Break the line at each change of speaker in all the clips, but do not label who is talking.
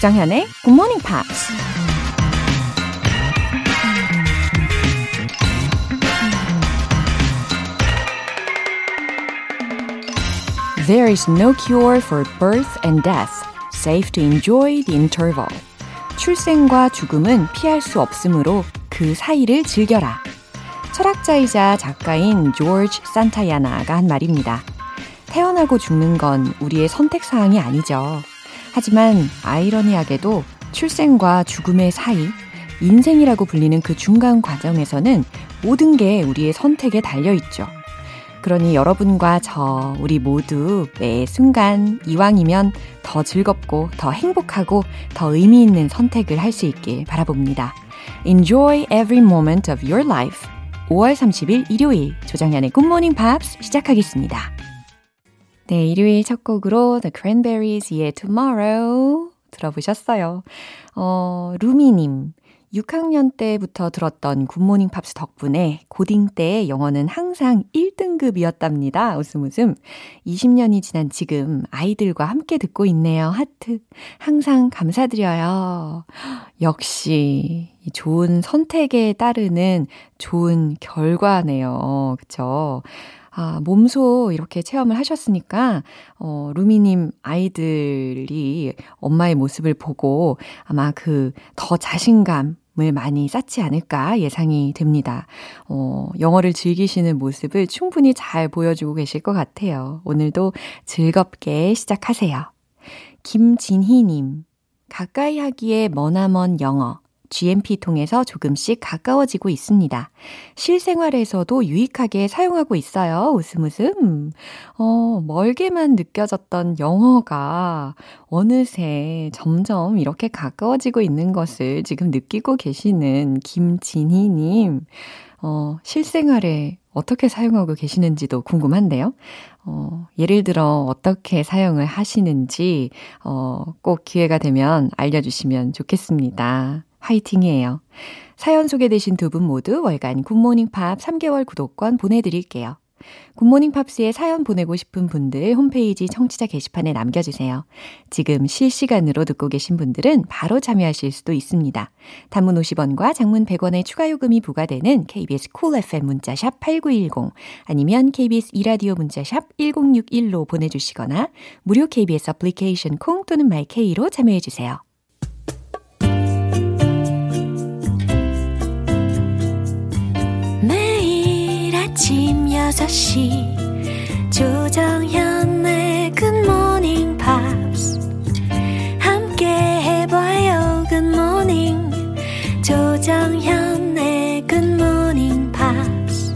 조장현의 Good Morning Pops. There is no cure for birth and death, save to enjoy the interval. 출생과 죽음은 피할 수 없으므로 그 사이를 즐겨라. 철학자이자 작가인 조지 산타야나가 한 말입니다. 태어나고 죽는 건 우리의 선택 사항이 아니죠. 하지만 아이러니하게도 출생과 죽음의 사이, 인생이라고 불리는 그 중간 과정에서는 모든 게 우리의 선택에 달려 있죠. 그러니 여러분과 저, 우리 모두 매 순간 이왕이면 더 즐겁고 더 행복하고 더 의미 있는 선택을 할 수 있길 바라봅니다. Enjoy every moment of your life. 5월 30일 일요일 Good Morning Pops 시작하겠습니다. 네, 일요일 첫 곡으로 The Cranberries의 Tomorrow 들어보셨어요. 어, 루미님. 6학년 때부터 들었던 Good Morning Pops 덕분에 고딩 때 영어는 항상 1등급이었답니다. 웃음 웃음. 20년이 지난 지금 아이들과 함께 듣고 있네요. 하트. 항상 감사드려요. 역시 좋은 선택에 따르는 좋은 결과네요. 그쵸? 아, 몸소 이렇게 체험을 하셨으니까, 어, 루미님 아이들이 엄마의 모습을 보고 아마 그 더 자신감 을 많이 쌓지 않을까 예상이 됩니다. 어, 영어를 즐기시는 모습을 충분히 잘 보여주고 계실 것 같아요. 오늘도 즐겁게 시작하세요. 김진희님, 가까이 하기에 머나먼 영어. GMP 통해서 조금씩 가까워지고 있습니다. 실생활에서도 유익하게 사용하고 있어요. 웃음 웃음. 어, 멀게만 느껴졌던 영어가 어느새 점점 이렇게 가까워지고 있는 것을 지금 느끼고 계시는 김진희님. 어, 실생활에 어떻게 사용하고 계시는지도 궁금한데요. 어, 예를 들어 어떻게 사용을 하시는지, 어, 꼭 기회가 되면 알려주시면 좋겠습니다. 화이팅이에요. 사연 소개되신 두 분 모두 월간 Good Morning Pops 3개월 구독권 보내드릴게요. Good Morning Pops에 사연 보내고 싶은 분들 홈페이지 청취자 게시판에 남겨주세요. 지금 실시간으로 듣고 계신 분들은 바로 참여하실 수도 있습니다. 단문 50원과 장문 100원의 추가 요금이 부과되는 KBS Cool FM 문자샵 8910 아니면 KBS 이라디오 문자샵 1061로 보내주시거나 무료 KBS 애플리케이션 콩 또는 my K로 참여해주세요. 아침 6시 조정현의 Good Morning Pops 함께 해봐요 good morning 조정현의 Good Morning Pops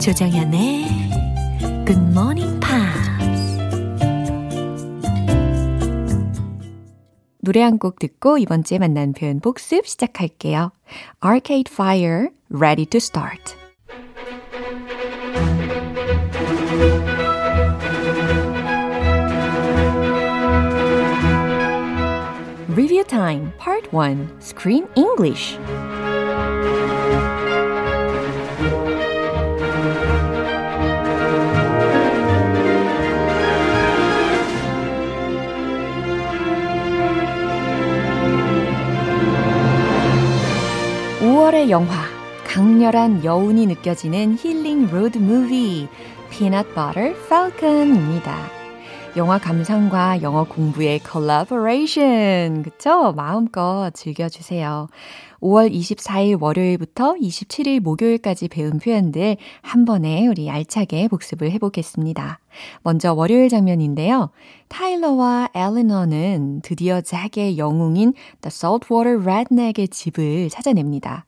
조정현의 굿모닝 팝스 노래 한 곡 듣고 이번 주에 만난 표현 복습 시작할게요. Arcade Fire, Ready to Start. Review Time Part 1 Screen English (5월의) 영화 강렬한 여운이 느껴지는 힐링 로드 무비 Peanut Butter Falcon입니다. 영화 감상과 영어 공부의 콜라보레이션. 그쵸? 마음껏 즐겨주세요. 5월 24일 월요일부터 27일 목요일까지 배운 표현들 한 번에 우리 알차게 복습을 해보겠습니다. 먼저 월요일 장면인데요. 타일러와 엘리너는 드디어 잭의 영웅인 The Saltwater Redneck의 집을 찾아냅니다.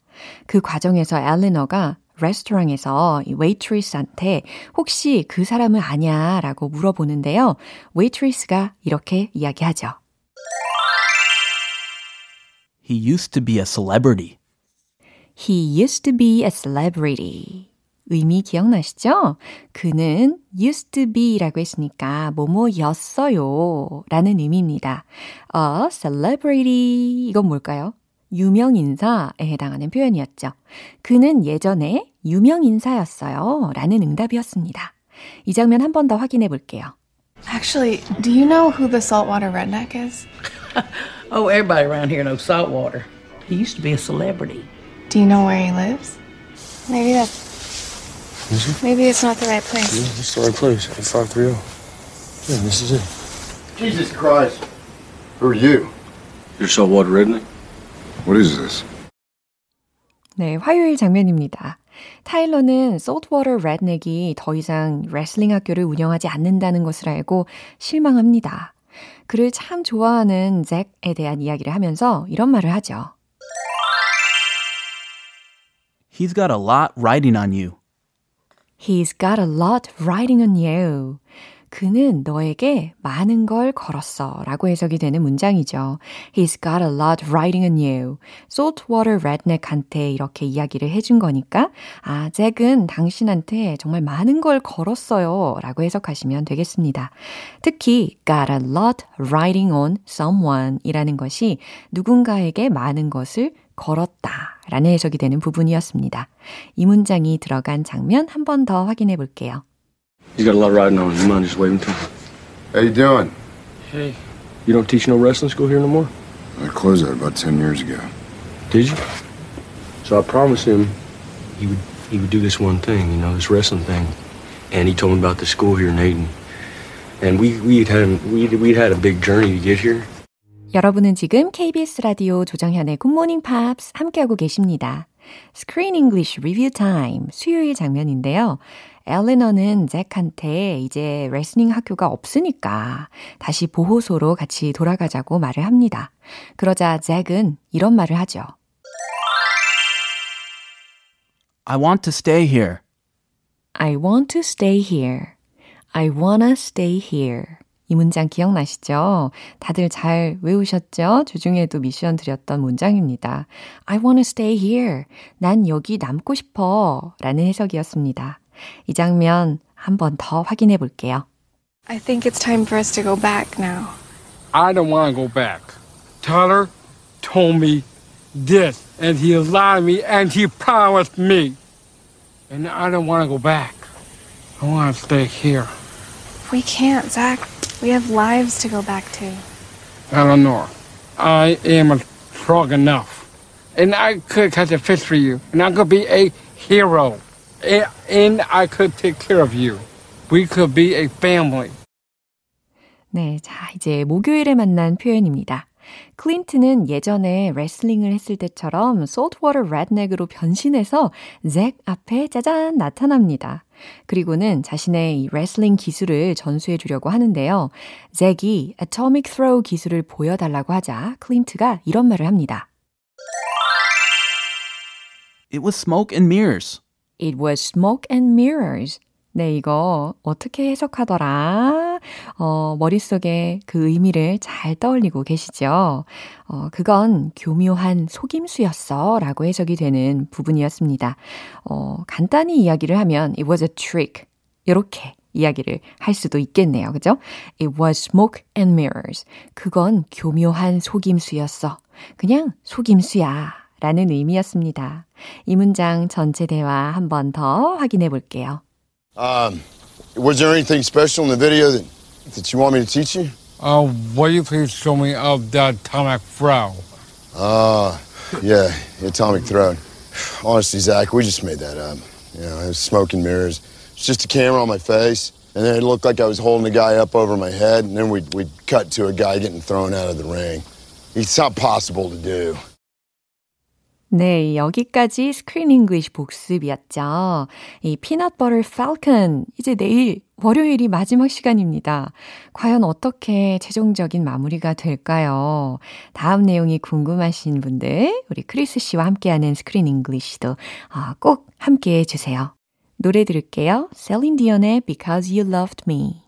그 과정에서 엘리너가 레스토랑에서 이 웨이트리스한테 혹시 그 사람을 아냐 라고 물어보는데요. 웨이트리스가 이렇게 이야기하죠.
He used to be a celebrity.
He used to be a celebrity. 의미 기억나시죠? 그는 used to be라고 했으니까 뭐뭐였어요 라는 의미입니다. A celebrity 이건 뭘까요? 유명 인사에 해당하는 표현이었죠. 그는 예전에 유명 인사였어요. 라는 응답이었습니다. 이 장면 한 번 더 확인해 볼게요.
Actually, do you know who the saltwater redneck is? oh, everybody around here knows Saltwater. He used to be a celebrity.
Do you know where he lives? Maybe that's. Maybe it's not the right place.
Yeah, is the right place. 8530. Yeah, this is it.
Jesus Christ. Who are you?
You're saltwater redneck?
What is this?
네, 화요일 장면입니다. 타일러는 Saltwater Redneck이 더 이상 레슬링 학교를 운영하지 않는다는 것을 알고 실망합니다. 그를 참 좋아하는 잭에 대한 이야기를 하면서 이런 말을 하죠.
He's got a lot riding on you.
He's got a lot riding on you. 그는 너에게 많은 걸 걸었어 라고 해석이 되는 문장이죠. He's got a lot riding on you. Saltwater Redneck한테 이렇게 이야기를 해준 거니까 아, 잭은 당신한테 정말 많은 걸 걸었어요 라고 해석하시면 되겠습니다. 특히 got a lot riding on someone 이라는 것이 누군가에게 많은 것을 걸었다 라는 해석이 되는 부분이었습니다. 이 문장이 들어간 장면 한 번 더 확인해 볼게요.
He's got a lot riding on him. You mind just waving to him?
How you doing?
Hey. You don't teach no wrestling school here no more?
I closed that about 10 years ago.
Did you? So I promised him he would he would do this one thing, you know, this wrestling thing. And he told me about the school here in Ayton. And we we'd had we'd, we'd had a big journey to get here.
여러분은 지금 KBS 라디오 조정현의 굿모닝 팝스 함께하고 계십니다. Screen English Review Time 수요일 장면인데요. 엘레너는 잭한테 이제 레슬링 학교가 없으니까 다시 보호소로 같이 돌아가자고 말을 합니다. 그러자 잭은 이런 말을 하죠.
I want to stay here.
I want to stay here. I wanna stay here. 이 문장 기억나시죠? 다들 잘 외우셨죠? 주중에도 미션 드렸던 문장입니다. I wanna stay here. 난 여기 남고 싶어. 라는 해석이었습니다. 이 장면 한 번 더 확인해 볼게요.
I think it's time for us to go back now.
I don't want to go back. Tyler told me this, and he lied to me, and he promised me. And I don't want to go back. I want to stay here.
We can't, Zach. We have lives to go back to.
Eleanor, I am strong enough. And I could catch a fish for you. And I could be a hero. And, and I could take care of you. We could be a family.
네, 자, 이제 목요일에 만난 표현입니다. 클린트는 예전에 레슬링을 했을 때처럼 Saltwater Redneck으로 변신해서 잭 앞에 짜잔 나타납니다. 그리고는 자신의 이 레슬링 기술을 전수해 주려고 하는데요. 잭이 Atomic Throw 기술을 보여달라고 하자 클린트가 이런 말을 합니다.
It was smoke and mirrors.
It was smoke and mirrors. 네, 이거 어떻게 해석하더라? 어, 머릿속에 그 의미를 잘 떠올리고 계시죠? 어, 그건 교묘한 속임수였어 라고 해석이 되는 부분이었습니다. 어, 간단히 이야기를 하면 it was a trick. 이렇게 이야기를 할 수도 있겠네요. 그죠? It was smoke and mirrors. 그건 교묘한 속임수였어. 그냥 속임수야. 라는 의미였습니다. 이 문장 전체 대화 한 번 더 확인해 볼게요.
Um, was there anything special in the video that, that you want me to teach you?
Uh, will you please show me of the atomic throw?
Uh, yeah, the atomic throw. Honestly, Zach, we just made that up. You know, it was smoke and mirrors. It's just a camera on my face, and then it looked like I was holding a guy up over my head, and then we'd, we'd cut to a guy getting thrown out of the ring. It's not possible to do.
네, 여기까지 스크린 잉글리시 복습이었죠. 이 피넛 버터 falcon 이제 내일 월요일이 마지막 시간입니다. 과연 어떻게 최종적인 마무리가 될까요? 다음 내용이 궁금하신 분들 우리 크리스 씨와 함께하는 Screen English도 꼭 함께 해 주세요. 노래 들을게요. Celine Dion의 Because You Loved Me.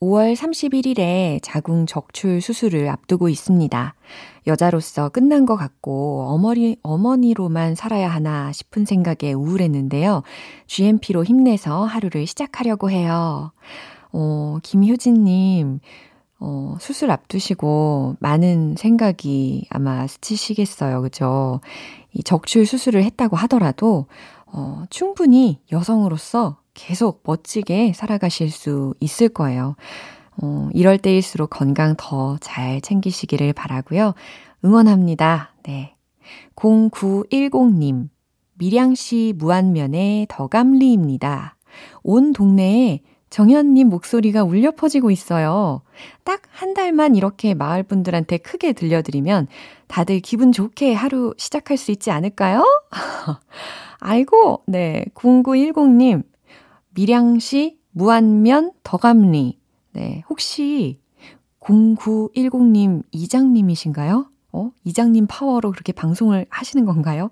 5월 31일에 자궁 적출 수술을 앞두고 있습니다. 여자로서 끝난 것 같고 어머니, 어머니로만 살아야 하나 싶은 생각에 우울했는데요. GMP로 힘내서 하루를 시작하려고 해요. 어, 김효진님, 어, 수술 앞두시고 많은 생각이 아마 스치시겠어요. 그죠? 이 적출 수술을 했다고 하더라도, 어, 충분히 여성으로서 계속 멋지게 살아가실 수 있을 거예요. 어, 이럴 때일수록 건강 더 잘 챙기시기를 바라고요. 응원합니다. 네. 0910님, 밀양시 무안면의 더감리입니다. 온 동네에 정현님 목소리가 울려 퍼지고 있어요. 딱 한 달만 이렇게 마을 분들한테 크게 들려드리면 다들 기분 좋게 하루 시작할 수 있지 않을까요? 아이고, 네. 0910님, 밀양시 무안면 더감리. 네. 혹시 0910님 이장님이신가요? 어? 이장님 파워로 그렇게 방송을 하시는 건가요?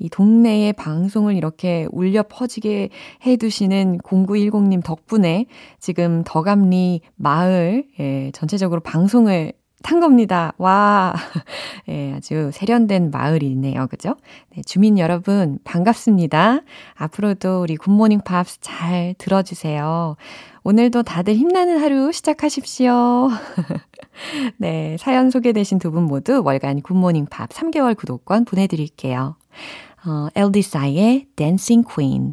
이 동네의 방송을 이렇게 울려 퍼지게 해두시는 0910님 덕분에 지금 더감리 마을, 예, 전체적으로 방송을 탄 겁니다. 와, 예, 아주 세련된 마을이네요. 그죠? 네, 주민 여러분, 반갑습니다. 앞으로도 우리 Good Morning Pops 잘 들어주세요. 오늘도 다들 힘나는 하루 시작하십시오. 네, 사연 소개되신 두 분 모두 월간 Good Morning Pops 3개월 구독권 보내드릴게요. 어, 엘디사이의 Dancing Queen.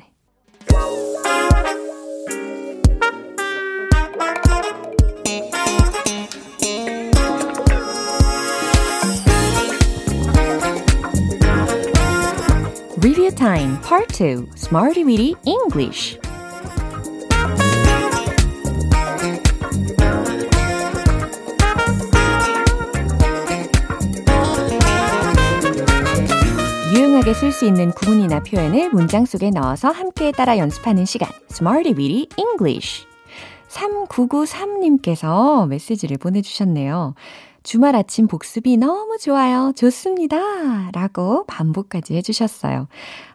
Review Time Part 2 Smarty Weedy English 유용하게 쓸 수 있는 구문이나 표현을 문장 속에 넣어서 함께 따라 연습하는 시간 Smarty Weedy English 3993님께서 메시지를 보내주셨네요. 주말 아침 복습이 너무 좋아요. 좋습니다. 라고 반복까지 해주셨어요.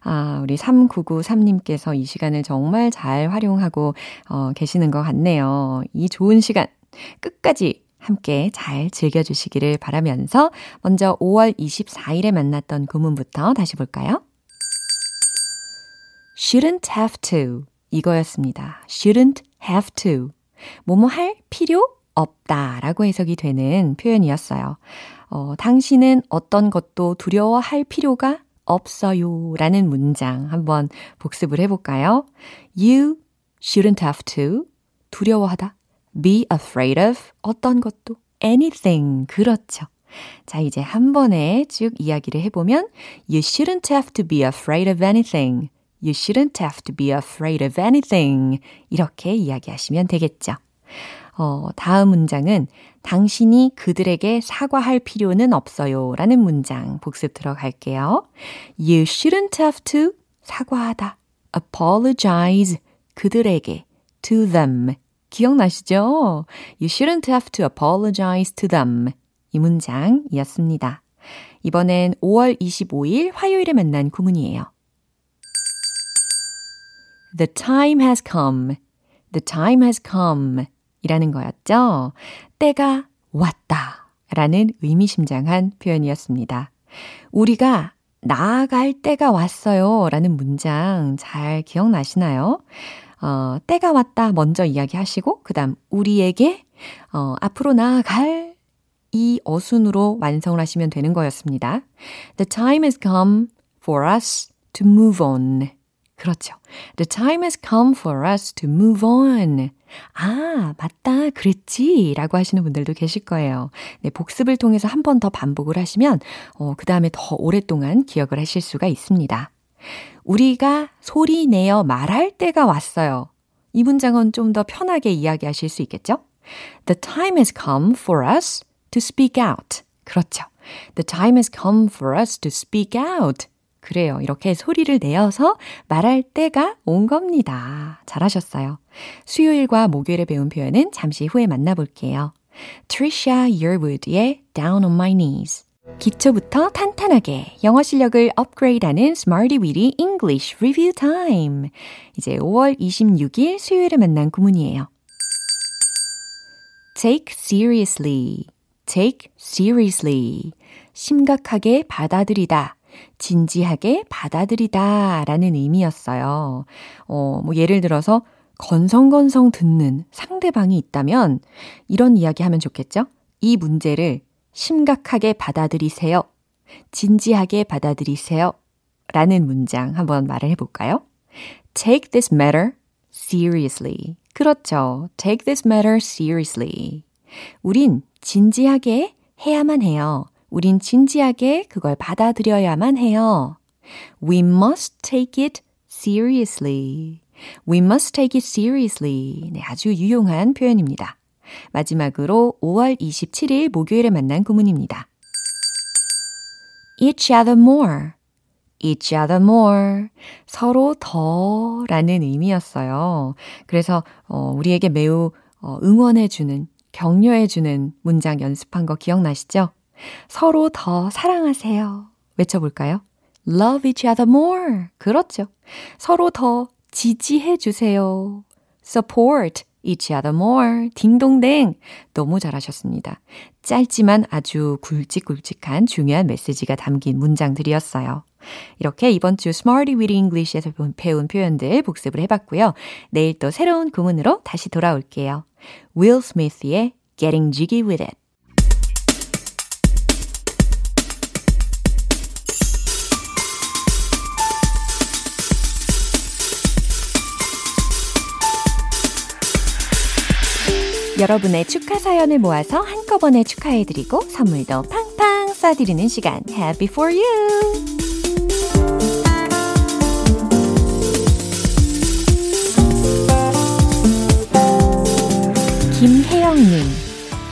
아, 우리 3993님께서 이 시간을 정말 잘 활용하고 어, 계시는 것 같네요. 이 좋은 시간 끝까지 함께 잘 즐겨주시기를 바라면서 먼저 5월 24일에 만났던 구문부터 다시 볼까요? shouldn't have to 이거였습니다. shouldn't have to 뭐뭐 할 필요 없다 라고 해석이 되는 표현이었어요. 어, 당신은 어떤 것도 두려워할 필요가 없어요 라는 문장 한번 복습을 해볼까요? You shouldn't have to 두려워하다 be afraid of 어떤 것도 anything 그렇죠. 자, 이제 한 번에 쭉 이야기를 해보면 You shouldn't have to be afraid of anything. You shouldn't have to be afraid of anything. 이렇게 이야기하시면 되겠죠. 어, 다음 문장은 당신이 그들에게 사과할 필요는 없어요. 라는 문장 복습 들어갈게요. You shouldn't have to 사과하다. apologize 그들에게 to them 기억나시죠? You shouldn't have to apologize to them. 이 문장이었습니다. 이번엔 5월 25일 화요일에 만난 구문이에요. The time has come. The time has come. 이라는 거였죠. 때가 왔다. 라는 의미심장한 표현이었습니다. 우리가 나아갈 때가 왔어요. 라는 문장 잘 기억나시나요? 어, 때가 왔다 먼저 이야기하시고, 그 다음, 우리에게, 어, 앞으로 나아갈 이 어순으로 완성을 하시면 되는 거였습니다. The time has come for us to move on. 그렇죠. The time has come for us to move on. 아, 맞다. 그랬지. 라고 하시는 분들도 계실 거예요. 네, 복습을 통해서 한 번 더 반복을 하시면, 어, 그 다음에 더 오랫동안 기억을 하실 수가 있습니다. 우리가 소리 내어 말할 때가 왔어요. 이 문장은 좀 더 편하게 이야기하실 수 있겠죠? The time has come for us to speak out. 그렇죠. The time has come for us to speak out. 그래요. 이렇게 소리를 내어서 말할 때가 온 겁니다. 잘하셨어요. 수요일과 목요일에 배운 표현은 잠시 후에 만나볼게요. Trisha Yearwood의 Down on My Knees. 기초부터 탄탄하게 영어 실력을 업그레이드하는 Smarty Weedy English Review Time. 이제 5월 26일 수요일에 만난 구문이에요. take seriously, take seriously. 심각하게 받아들이다. 진지하게 받아들이다 라는 의미였어요. 어, 뭐 예를 들어서 건성건성 듣는 상대방이 있다면 이런 이야기 하면 좋겠죠? 이 문제를 심각하게 받아들이세요. 진지하게 받아들이세요. 라는 문장 한번 말을 해볼까요? Take this matter seriously. 그렇죠. Take this matter seriously. 우린 진지하게 해야만 해요. 우린 진지하게 그걸 받아들여야만 해요. We must take it seriously. We must take it seriously. 네, 아주 유용한 표현입니다. 마지막으로 5월 27일 목요일에 만난 구문입니다. each other more. each other more. 서로 더 라는 의미였어요. 그래서, 어, 우리에게 매우 어, 응원해주는, 격려해주는 문장 연습한 거 기억나시죠? 서로 더 사랑하세요. 외쳐볼까요? love each other more. 그렇죠. 서로 더 지지해 주세요. support each other more. 딩동댕. 너무 잘하셨습니다. 짧지만 아주 굵직굵직한 중요한 메시지가 담긴 문장들이었어요. 이렇게 이번 주 Smarty with English에서 배운 표현들 복습을 해봤고요. 내일 또 새로운 구문으로 다시 돌아올게요. Will Smith의 Getting Jiggy with It. 여러분의 축하 사연을 모아서 한꺼번에 축하해드리고 선물도 팡팡 쏴드리는 시간 Happy for you! 김혜영님,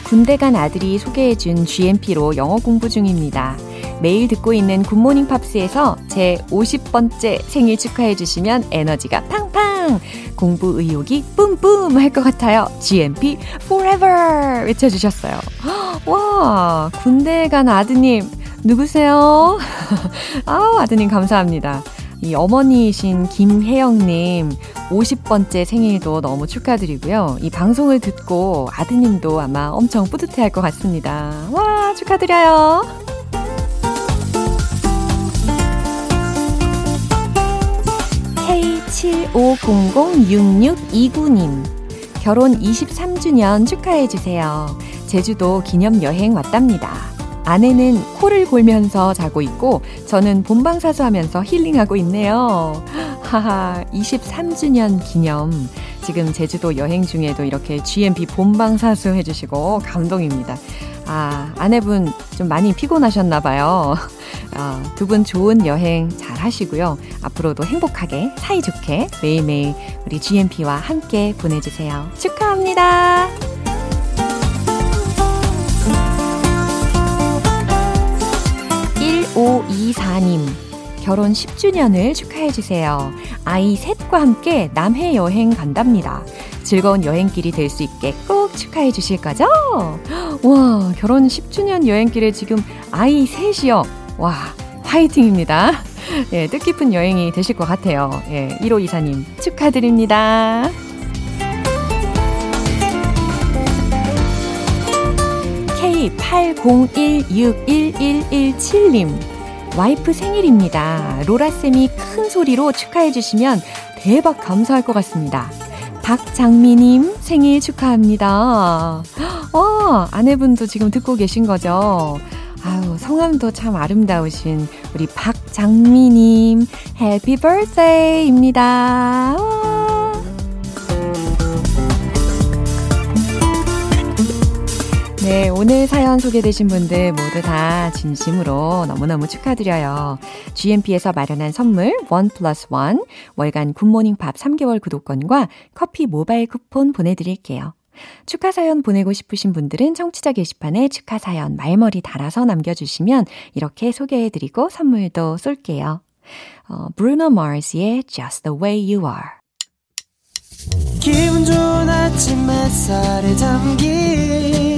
군대 간 아들이 소개해준 GMP로 영어 공부 중입니다. 매일 듣고 있는 굿모닝 팝스에서 제 50번째 생일 축하해주시면 에너지가 팡팡! 공부 의욕이 뿜뿜 할 것 같아요. GMP forever! 외쳐주셨어요. 와, 군대 간 아드님, 누구세요? 아우, 아드님 감사합니다. 이 어머니이신 김혜영님 50번째 생일도 너무 축하드리고요. 이 방송을 듣고 아드님도 아마 엄청 뿌듯해 할 것 같습니다. 와, 축하드려요. K75006629님. 결혼 23주년 축하해주세요. 제주도 기념 여행 왔답니다. 아내는 코를 골면서 자고 있고 저는 본방사수 하면서 힐링하고 있네요. 하하, 23주년 기념. 지금 제주도 여행 중에도 이렇게 GMP 본방사수 해주시고 감동입니다. 아, 아내분 좀 많이 피곤하셨나봐요. 아, 두 분 좋은 여행 잘 하시고요. 앞으로도 행복하게, 사이좋게 매일매일 우리 GMP와 함께 보내주세요. 축하합니다. 1524님, 결혼 10주년을 축하해주세요. 아이 셋과 함께 남해 여행 간답니다. 즐거운 여행길이 될 수 있게 꼭 축하해 주실 거죠? 와, 결혼 10주년 여행길에 지금 아이 셋이요. 와, 화이팅입니다. 예, 뜻깊은 여행이 되실 것 같아요. 예, 1524님 축하드립니다. K80161117님. 와이프 생일입니다. 로라쌤이 큰 소리로 축하해주시면 대박 감사할 것 같습니다. 박장미님 생일 축하합니다. 어, 아내분도 지금 듣고 계신 거죠? 아유, 성함도 참 아름다우신 우리 박장미님, 해피 버스데이입니다. 네, 오늘 사연 소개되신 분들 모두 다 진심으로 너무너무 축하드려요. GMP에서 마련한 선물 one plus one 월간 Good Morning Pops 3개월 구독권과 커피 모바일 쿠폰 보내드릴게요. 축하 사연 보내고 싶으신 분들은 청취자 게시판에 축하 사연 말머리 달아서 남겨주시면 이렇게 소개해드리고 선물도 쏠게요. 어, Bruno Mars의 Just the Way You Are 기분 좋은 아침 햇살에 담긴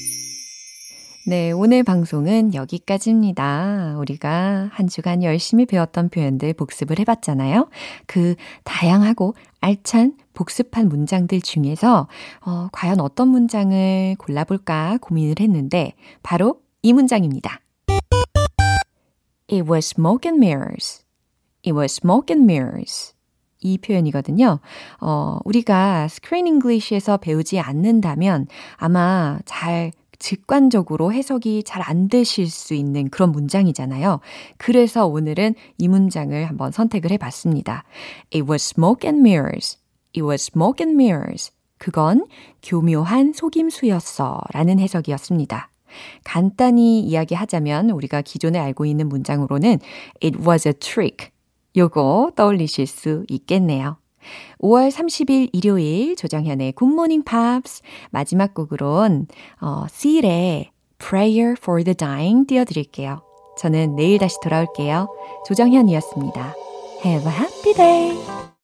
네, 오늘 방송은 여기까지입니다. 우리가 한 주간 열심히 배웠던 표현들 복습을 해봤잖아요. 그 다양하고 알찬 복습한 문장들 중에서 어, 과연 어떤 문장을 골라볼까 고민을 했는데 바로 이 문장입니다. It was smoke and mirrors. It was smoke and mirrors. 이 표현이거든요. 어, 우리가 Screen English에서 배우지 않는다면 아마 잘 직관적으로 해석이 잘 안 되실 수 있는 그런 문장이잖아요. 그래서 오늘은 이 문장을 한번 선택을 해 봤습니다. It was smoke and mirrors. It was smoke and mirrors. 그건 교묘한 속임수였어. 라는 해석이었습니다. 간단히 이야기하자면 우리가 기존에 알고 있는 문장으로는 It was a trick. 요거 떠올리실 수 있겠네요. 5월 30일 일요일 조정현의 굿모닝 팝스 마지막 곡으론 어, Seal의 Prayer for the Dying 띄워드릴게요. 저는 내일 다시 돌아올게요. 조정현이었습니다. Have a happy day!